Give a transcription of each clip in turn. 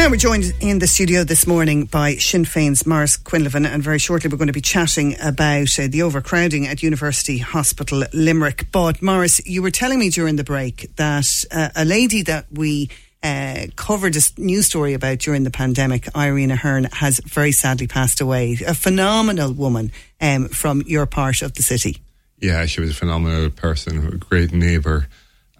Now we're joined in the studio this morning by Sinn Féin's Maurice Quinlivan, and very shortly we're going to be chatting about uh, the overcrowding at University Hospital Limerick. But Maurice, you were telling me during the break that uh, a lady that we uh, covered a news story about during the pandemic, Irene Ahern, has very sadly passed away. A phenomenal woman um, from your part of the city. Yeah, she was a phenomenal person, a great neighbour,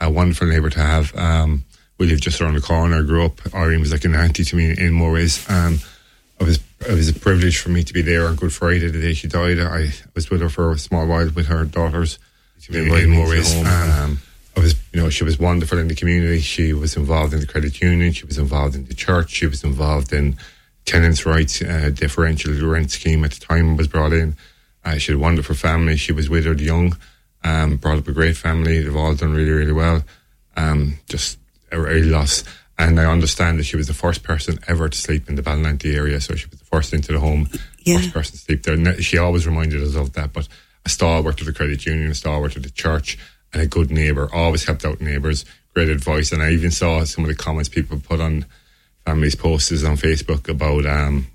a wonderful neighbour to have. Um, we lived just around the corner. I grew up. Irene was like an auntie to me in more ways. Um, it was it was a privilege for me to be there on Good Friday, the day she died. I was with her for a small while with her daughters. In, in more ways, um, I was, you know, she was wonderful in the community. She was involved in the credit union. She was involved in the church. She was involved in tenants' rights, uh, differential rent scheme at the time it was brought in. Uh, she had a wonderful family. She was widowed young, um, brought up a great family. They've all done really, really well. Um, just a, loss. And I understand that she was the first person ever to sleep in the Ballynanty area. So she was the first into the home, yeah. first person to sleep there. She always reminded us of that. But a stalwart of the credit union, a stalwart of the church, and a good neighbour. Always helped out neighbours. Great advice. And I even saw some of the comments people put on families' posts on Facebook about um,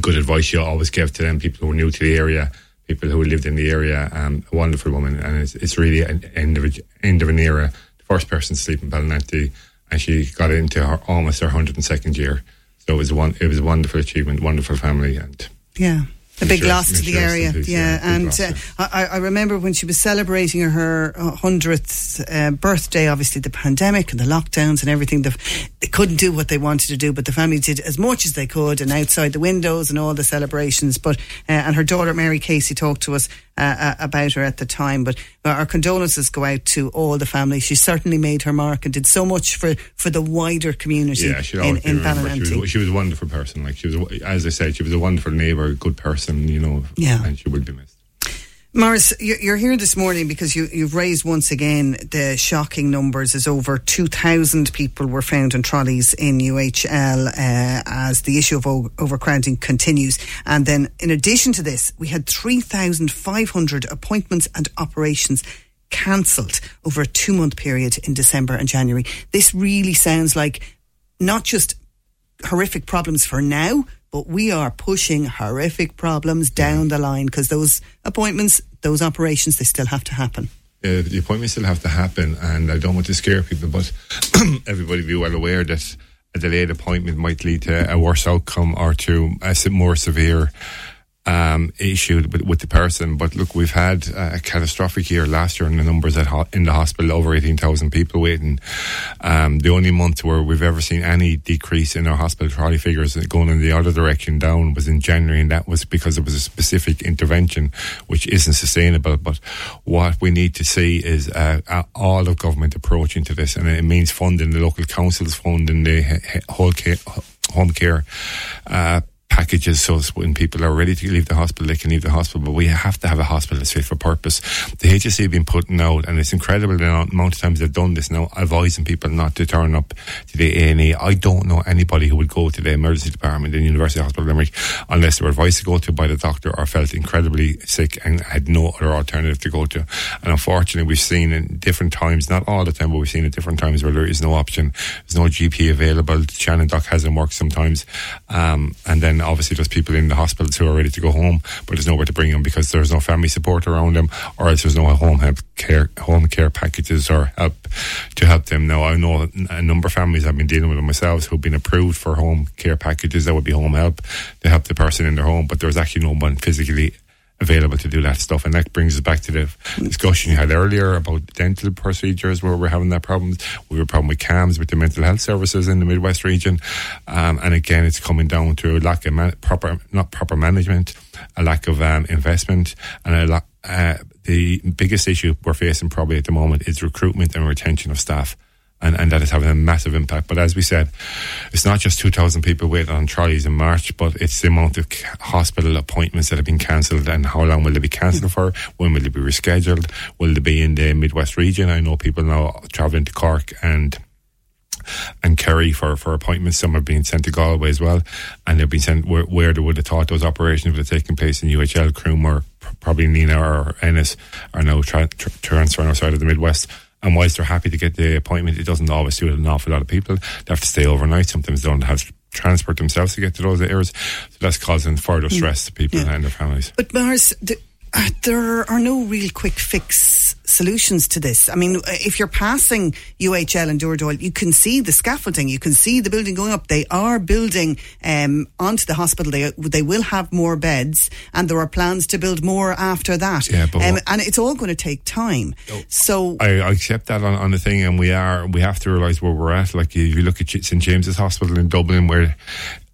good advice she always gave to them, people who were new to the area, people who lived in the area. Um, a wonderful woman. And it's, it's really an end of, a, end of an era. First person to sleep in Ballynanty and she got into her almost her 102nd year. So it was one. It was a wonderful achievement, wonderful family, and yeah. A big sure, loss to the area, yeah. yeah. And uh, I, I, remember when she was celebrating her hundredth uh, birthday. Obviously, the pandemic and the lockdowns and everything. The, they couldn't do what they wanted to do, but the family did as much as they could, and outside the windows and all the celebrations. But uh, and her daughter Mary Casey talked to us uh, uh, about her at the time. But our condolences go out to all the family. She certainly made her mark and did so much for, for the wider community yeah, in, in. She was, she was a wonderful person. Like she was, as I said, she was a wonderful neighbour, good person. You know, yeah. and she would be missed. Maurice, you're here this morning because you, have raised once again the shocking numbers as over 2,000 people were found in trolleys in UHL uh, as the issue of overcrowding continues. And then, in addition to this, we had 3,500 appointments and operations cancelled over a two month period in December and January. This really sounds like not just horrific problems for now, but we are pushing horrific problems down the line because those appointments, those operations, they still have to happen. Uh, the appointments still have to happen, and I don't want to scare people, but everybody be well aware that a delayed appointment might lead to a worse outcome or to a more severe um, issue with, with, the person. But look, we've had a catastrophic year last year in the numbers at ho- in the hospital, over 18,000 people waiting. Um, the only month where we've ever seen any decrease in our hospital trolley figures going in the other direction down was in January, and that was because it was a specific intervention which isn't sustainable. But what we need to see is uh, all of government approach into this, and it means funding the local councils, funding the whole home care. Uh, packages so when people are ready to leave the hospital, they can leave the hospital. But we have to have a hospital that's fit for purpose. The HSE have been putting out, and it's incredible the amount of times they've done this now, advising people not to turn up to the A&E. I don't know anybody who would go to the emergency department in University Hospital Limerick unless they were advised to go to by the doctor or felt incredibly sick and had no other alternative to go to. And unfortunately, we've seen in different times, not all the time, but we've seen at different times where there is no option. There's no GP available. Shannon Doc hasn't worked sometimes. Um, and then obviously there's people in the hospitals who are ready to go home, but there's nowhere to bring them because there's no family support around them, or else there's no home help care, home care packages or help to help them. Now I know a number of families I've been dealing with myself who've been approved for home care packages that would be home help to help the person in their home, but there's actually no one physically available to do that stuff. And that brings us back to the discussion you had earlier about dental procedures where we're having that problem. We have a problem with CAMHS, with the mental health services in the Midwest region. Um, and again, it's coming down to a lack of man- proper, not proper management, a lack of um, investment, and a lot. Uh, the biggest issue we're facing probably at the moment is recruitment and retention of staff and, and that is having a massive impact. But as we said, it's not just 2,000 people waiting on trolleys in March, but it's the amount of hospital appointments that have been cancelled and how long will they be cancelled for? When will they be rescheduled? Will they be in the Midwest region? I know people now travelling to Cork and and Kerry for, for appointments. Some are being sent to Galway as well, and they've been sent where, where they would have thought those operations would have taken place in UHL, Croom, or probably Nenagh or Ennis are now tra- tra- transferring outside of the Midwest. And whilst they're happy to get the appointment, it doesn't always suit an awful lot of people. They have to stay overnight. Sometimes they don't have transport themselves to get to those areas. So that's causing further stress to people Yeah. and their families. But Maurice, the, uh, there are no real quick fix solutions to this. I mean, if you're passing UHL and Dooradoyle, you can see the scaffolding, you can see the building going up. They are building um, onto the hospital. They they will have more beds, and there are plans to build more after that. Yeah, but um, and it's all going to take time. So I, I accept that on, on the thing, and we are we have to realise where we're at. Like if you look at St James's Hospital in Dublin, where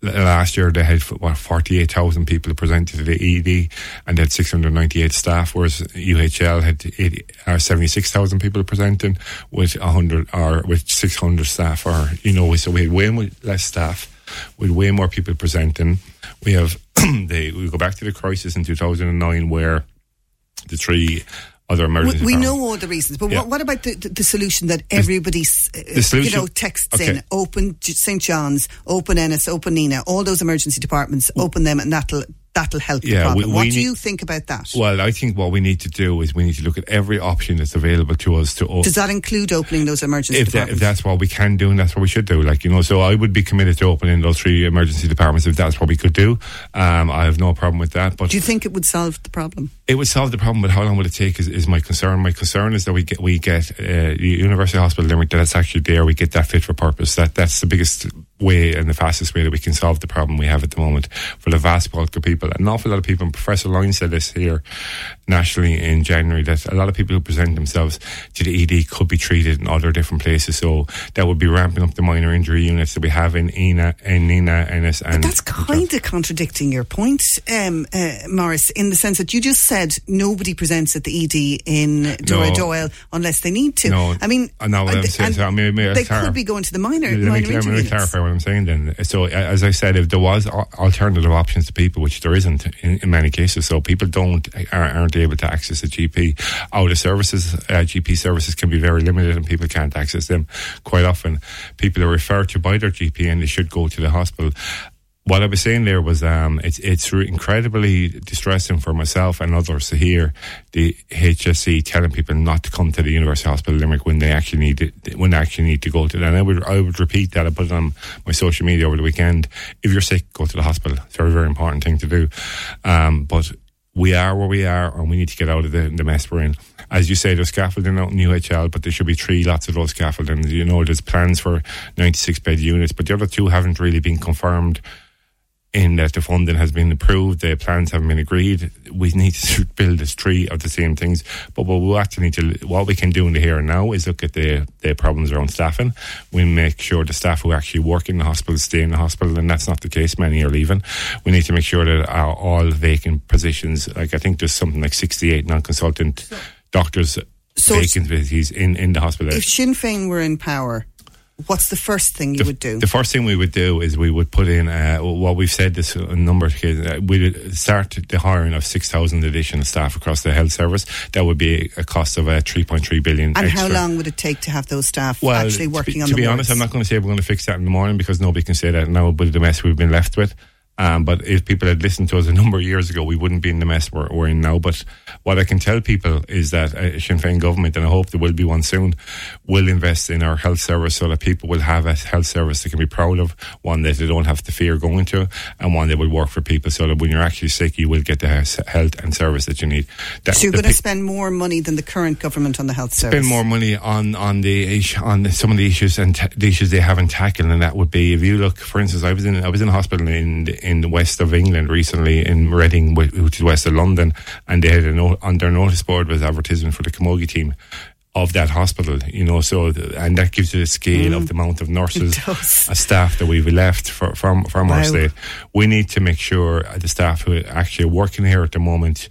last year they had what forty eight thousand people presented to the ED, and they had six hundred ninety eight staff, whereas UHL had 80, seventy six thousand people presenting with hundred or with six hundred staff, or you know, so we had way more, less staff, with way more people presenting. We have they we go back to the crisis in two thousand and nine where the three other we, emergency we departments- know all the reasons, but Yeah. what, what about the, the, the solution that everybody, you solution- know, texts in? Open St John's, open Ennis, open Nenagh, all those emergency departments, mm. open them, and that'll that'll help Yeah, the problem. we what do you think about that? Well, I think what we need to do is we need to look at every option that's available to us to Does that include opening those emergency if, that, if departments? that's what we can do and that's what we should do. Like, you know, so I would be committed to opening those three emergency departments if that's what we could do. Um, I have no problem with that. But do you think it would solve the problem? it would solve the problem, but how long would it take is, is my concern. My concern is that we get we get uh, the University Hospital Limerick that's actually there. We get that fit for purpose. That that's the biggest way and the fastest way that we can solve the problem we have at the moment for the vast bulk of people. An awful lot of people. And Professor Lyne said this here nationally in January that a lot of people who present themselves to the ED could be treated in other different places. So that would be ramping up the minor injury units that we have in ENA, in Nenagh, Ennis, and That's kind of contradicting your point, um, uh, Maurice, in the sense that you just said nobody presents at the ED in Dora No. Doyle unless they need to. No. I mean, no, I'm saying- so, I mean, they could be going to the minor, Let me, minor let me units. clarify what I'm saying then. So, as I said, if there was alternative options to people, which there isn't in, in many cases, so people don't are, aren't able to access a GP. Out of services, uh, GP services can be very limited, and people can't access them. Quite often, people are referred to by their GP, and they should go to the hospital. What I was saying there was, um, it's it's incredibly distressing for myself and others to hear the HSE telling people not to come to the University Hospital Limerick when they actually need it, when they actually need to go to it. And I would I would repeat that. I put it on my social media over the weekend. If you're sick, go to the hospital. It's a very very important thing to do. Um, but we are where we are, and we need to get out of the, the mess we're in. As you say, there's scaffolding out in UHL, but there should be three lots of those scaffolding. You know, there's plans for 96 bed units, but the other two haven't really been confirmed in that the funding has been approved, the plans haven't been agreed. We need to build this tree of the same things. But what we actually need to, what we can do in the here and now is look at the, the problems around staffing. We make sure the staff who actually work in the hospital stay in the hospital, and that's not the case. Many are leaving. We need to make sure that our, all vacant positions, like I think there's something like 68 non-consultant doctors So vacancies in, in the hospital. If Sinn Féin were in power, what's the first thing you the, would do? The first thing we would do is we would put in uh, what we've said this a number of cases. Uh, we'd start the hiring of six thousand additional staff across the health service. That would be a cost of uh, three point three billion. and extra. how long would it take to have those staff Well, actually to be- working to on be, the honest, I'm not going to say we're going to fix that in the morning because nobody can say that now with the mess we've been left with. Um, but if people had listened to us a number of years ago, we wouldn't be in the mess we're, we're in now. But what I can tell people is that uh, Sinn Féin government, and I hope there will be one soon, will invest in our health service so that people will have a health service they can be proud of, one that they don't have to fear going to, and one that will work for people so that when you're actually sick, you will get the health and service that you need. That, so you're going to pe- spend more money than the current government on the health service. spend more money on on the on the, some of the issues and ta the issues they haven't tackled, and that would be if you look, for instance, I was in I was in a hospital in the, in the west of England recently in Reading, which is west of London, and they had a note on their notice board was advertisement for the Camogie team. Of that hospital, you know, so th- and that gives you the scale of the amount of nurses, uh, staff that we've left for, from from Wow. our state. We need to make sure the staff who are actually working here at the moment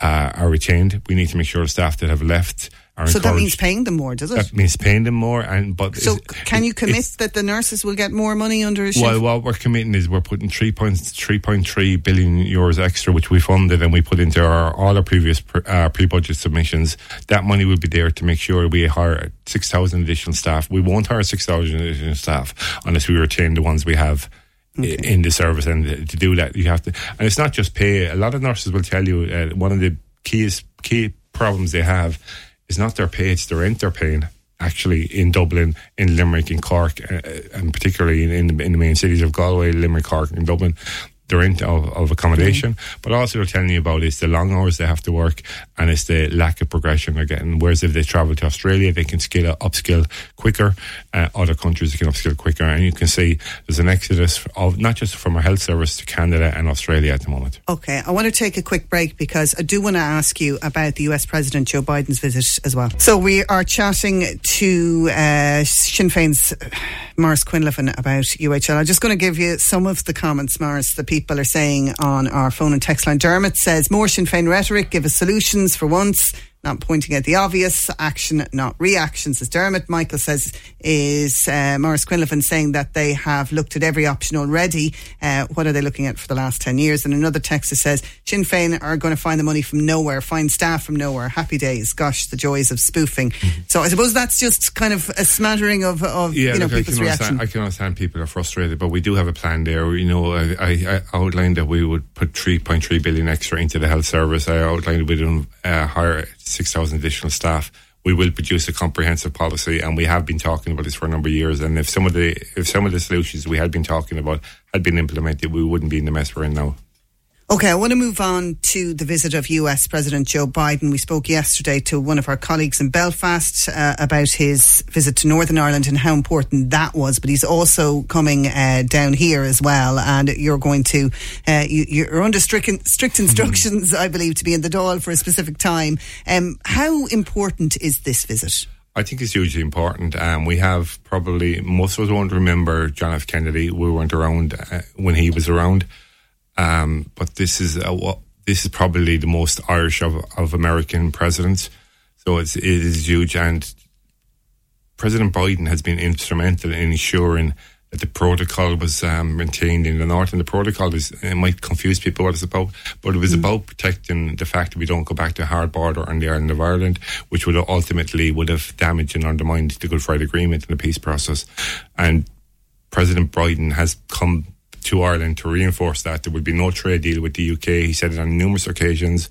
uh, are retained. We need to make sure the staff that have left so that means paying them more, does it? That means paying them more, and but so it's- can you commit that the nurses will get more money under a shift? Well, what we're committing is we're putting 3.3 billion euros extra, which we funded and we put into our all our previous pre, uh, pre-budget submissions. That money will be there to make sure we hire 6,000 additional staff. We won't hire 6,000 additional staff unless we retain the ones we have. i- In the service, and to do that, you have to, and it's not just pay. A lot of nurses will tell you uh, one of the keys, key problems they have is not their pay; it's the rent they're paying actually in Dublin, in Limerick, in Cork, uh, and particularly in, in, the, in the main cities of Galway, Limerick, Cork, and Dublin the rent of, of accommodation, mm. but also they're telling you about is the long hours they have to work and it's the lack of progression they're getting. Whereas if they travel to Australia, they can skill up upskill quicker. Uh, other countries can upskill quicker, and you can see there's an exodus of not just from our health service to Canada and Australia at the moment. Okay, I want to take a quick break because I do want to ask you about the US President Joe Biden's visit as well. So we are chatting to uh, Sinn Féin's Maurice Quinlivan about UHL. I'm just going to give you some of the comments, Maurice, the people are saying on our phone and text line. Dermot says, more Sinn Féin rhetoric, give us solutions for once not pointing at the obvious, action, not reactions, as Dermot Michael says, is uh, Maurice Quinlivan saying that they have looked at every option already. Uh, what are they looking at for the last 10 years? And another text that says, Sinn Féin are going to find the money from nowhere, find staff from nowhere. Happy days. Gosh, the joys of spoofing. Mm-hmm. So I suppose that's just kind of a smattering of, of yeah, you know, look, people's I reaction. I can understand people are frustrated, but we do have a plan there. You know, I, I, I outlined that we would put 3.3 billion extra into the health service. I outlined we'd uh, hire 6,000 additional staff. We will produce a comprehensive policy, and we have been talking about this for a number of years. And if some of the if some of the solutions we had been talking about had been implemented, we wouldn't be in the mess we're in now. Okay, I want to move on to the visit of US President Joe Biden. We spoke yesterday to one of our colleagues in Belfast uh, about his visit to Northern Ireland and how important that was, but he's also coming uh, down here as well. And you're going to, uh, you, are under strict, strict mm-hmm. instructions, I believe, to be in the Dáil for a specific time. Um, how important is this visit? I think it's hugely important. Um, we have probably, most of us won't remember John F. Kennedy. We weren't around uh, when he was around. Um, but this is a, what this is probably the most Irish of, of American presidents. So it's, it is huge. And President Biden has been instrumental in ensuring that the protocol was um, maintained in the north. And the protocol is, it might confuse people what it's about, but it was mm. about protecting the fact that we don't go back to a hard border on the island of Ireland, which would ultimately would have damaged and undermined the Good Friday Agreement and the peace process. And President Biden has come to Ireland to reinforce that there would be no trade deal with the UK. He said it on numerous occasions.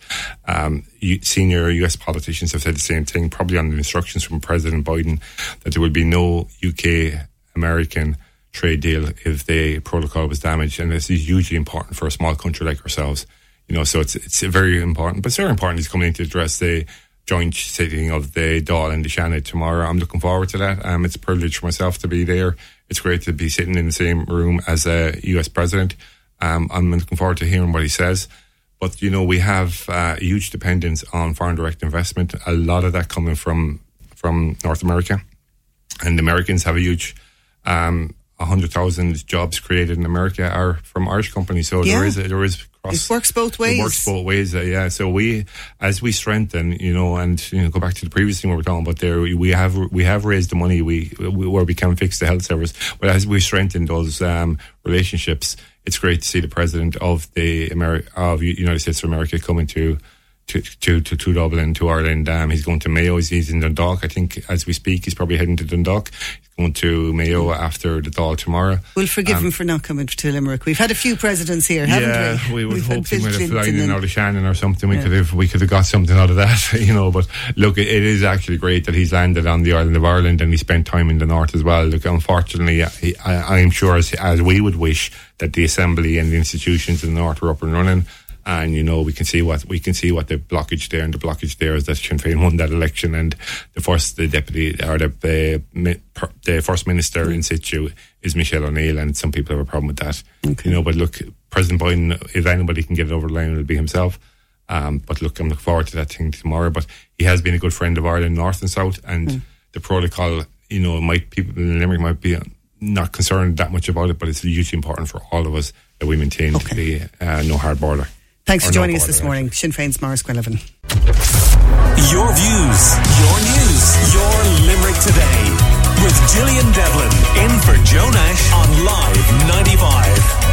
Um, senior US politicians have said the same thing, probably the instructions from President Biden, that there would be no UK American trade deal if the protocol was damaged. And this is hugely important for a small country like ourselves. You know, so it's it's very important. But it's very important he's coming in to address the joint sitting of the Dáil and the Seanad tomorrow. I'm looking forward to that. Um, it's a privilege for myself to be there it's great to be sitting in the same room as a US president. Um, I'm looking forward to hearing what he says. But, you know, we have uh, a huge dependence on foreign direct investment, a lot of that coming from, from North America. And the Americans have a huge um, 100,000 jobs created in America are from Irish companies. So yeah. there is there is cross. It works both ways. It works both ways. Uh, yeah. So we, as we strengthen, you know, and you know, go back to the previous thing we were talking about there. We have we have raised the money we, we where we can fix the health service, but as we strengthen those um, relationships, it's great to see the president of the Ameri- of United States of America coming to to, to, to, to Dublin, to Ireland. Um, he's going to Mayo. He's, in Dundalk. I think as we speak, he's probably heading to Dundalk. He's going to Mayo after the Dáil tomorrow. We'll forgive um, him for not coming to Limerick. We've had a few presidents here, haven't yeah, we? we would hope he might have flown in out of Shannon or something. We yeah. could have we could have got something out of that, you know. But look, it, it is actually great that he's landed on the island of Ireland and he spent time in the north as well. Look, unfortunately, he, I, I'm sure as, as we would wish that the assembly and the institutions in the north were up and running and you know we can see what we can see what the blockage there and the blockage there is that Sinn Féin won that election and the first the deputy or the uh, the first minister mm. in situ is Michelle O'Neill and some people have a problem with that okay. you know but look President Biden if anybody can get it over the line it'll be himself um, but look I'm looking forward to that thing tomorrow but he has been a good friend of Ireland North and South and mm. the protocol you know might people in Limerick might be not concerned that much about it but it's hugely important for all of us that we maintain okay. the uh, no hard border Thanks for joining us this morning. Sinn Féin's Maurice Quinlivan. Your views, your news, your Limerick today. With Gillian Devlin in for Joe Nash on Live 95.